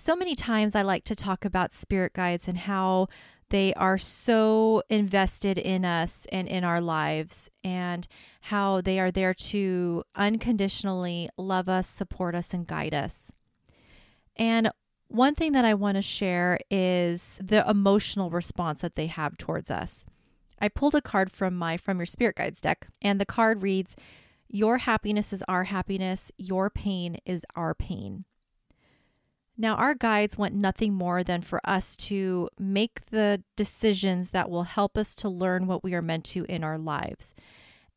So many times I like to talk about spirit guides and how they are so invested in us and in our lives, and how they are there to unconditionally love us, support us, and guide us. And one thing that I want to share is the emotional response that they have towards us. I pulled a card from my From Your Spirit Guides deck, and the card reads, Your happiness is our happiness, your pain is our pain. Now, our guides want nothing more than for us to make the decisions that will help us to learn what we are meant to in our lives.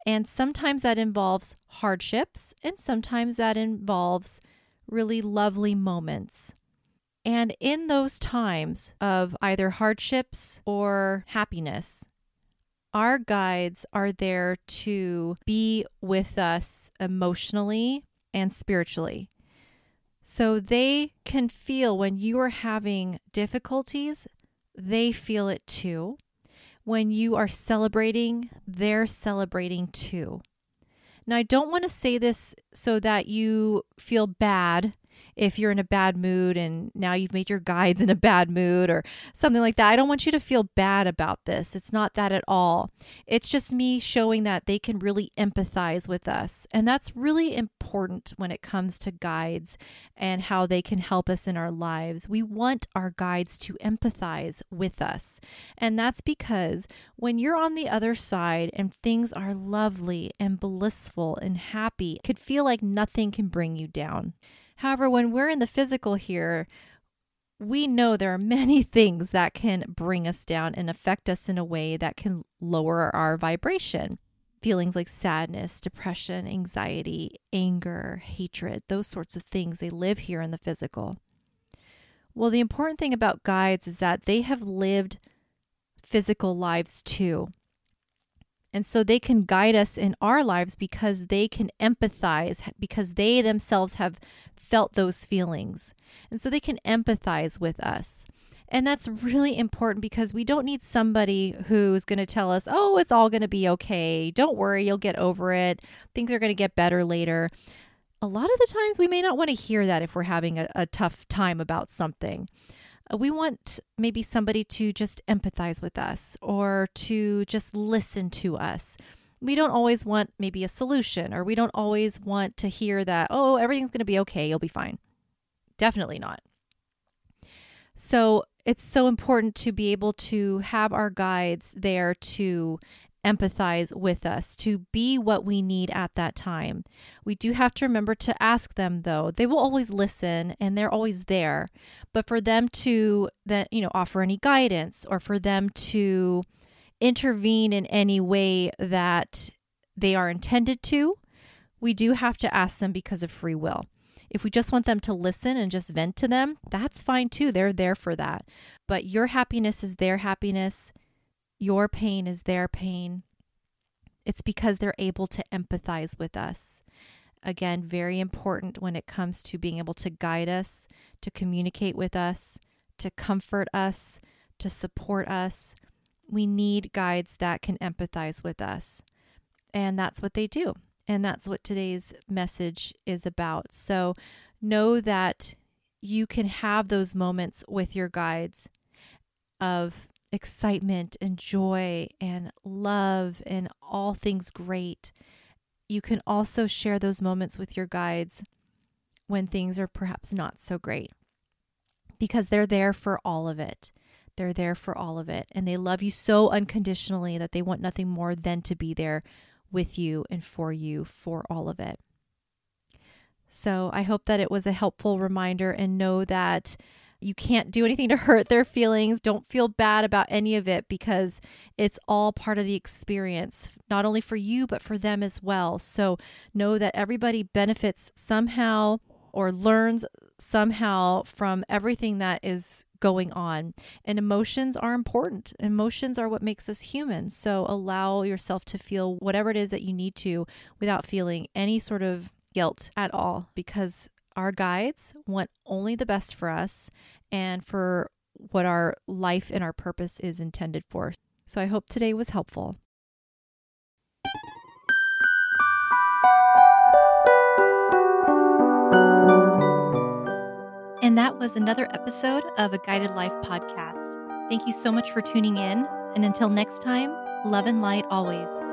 And sometimes that involves hardships, and sometimes that involves really lovely moments. And in those times of either hardships or happiness, our guides are there to be with us emotionally and spiritually. So they can feel when you are having difficulties, they feel it too. When you are celebrating, they're celebrating too. Now, I don't want to say this so that you feel bad if you're in a bad mood and now you've made your guides in a bad mood or something like that. I don't want you to feel bad about this. It's not that at all. It's just me showing that they can really empathize with us. And that's really important when it comes to guides and how they can help us in our lives. We want our guides to empathize with us. And that's because when you're on the other side and things are lovely and blissful and happy, it could feel like nothing can bring you down. However, when we're in the physical here, we know there are many things that can bring us down and affect us in a way that can lower our vibration. Feelings like sadness, depression, anxiety, anger, hatred, those sorts of things, they live here in the physical. Well, the important thing about guides is that they have lived physical lives too. And so they can guide us in our lives because they can empathize, because they themselves have felt those feelings. And so they can empathize with us. And that's really important because we don't need somebody who's going to tell us, oh, it's all going to be okay. Don't worry, you'll get over it. Things are going to get better later. A lot of the times we may not want to hear that if we're having a, a tough time about something. Uh, we want maybe somebody to just empathize with us or to just listen to us. We don't always want maybe a solution, or we don't always want to hear that, oh, everything's going to be okay, you'll be fine. Definitely not. So it's so important to be able to have our guides there to empathize with us, to be what we need at that time. We do have to remember to ask them though. They will always listen and they're always there. But for them to that, you know, offer any guidance or for them to intervene in any way that they are intended to, we do have to ask them because of free will. If we just want them to listen and just vent to them, that's fine too. They're there for that. But your happiness is their happiness your pain is their pain. It's because they're able to empathize with us. Again, very important when it comes to being able to guide us, to communicate with us, to comfort us, to support us. We need guides that can empathize with us. And that's what they do. And that's what today's message is about. So know that you can have those moments with your guides of excitement and joy and love and all things great. You can also share those moments with your guides when things are perhaps not so great because they're there for all of it. They're there for all of it. And they love you so unconditionally that they want nothing more than to be there with you and for you for all of it. So I hope that it was a helpful reminder and know that you can't do anything to hurt their feelings. Don't feel bad about any of it because it's all part of the experience, not only for you, but for them as well. So know that everybody benefits somehow or learns somehow from everything that is going on. And emotions are important. Emotions are what makes us human. So allow yourself to feel whatever it is that you need to without feeling any sort of guilt at all because our guides want only the best for us and for what our life and our purpose is intended for. So I hope today was helpful. And that was another episode of a Guided Life podcast. Thank you so much for tuning in. And until next time, love and light always.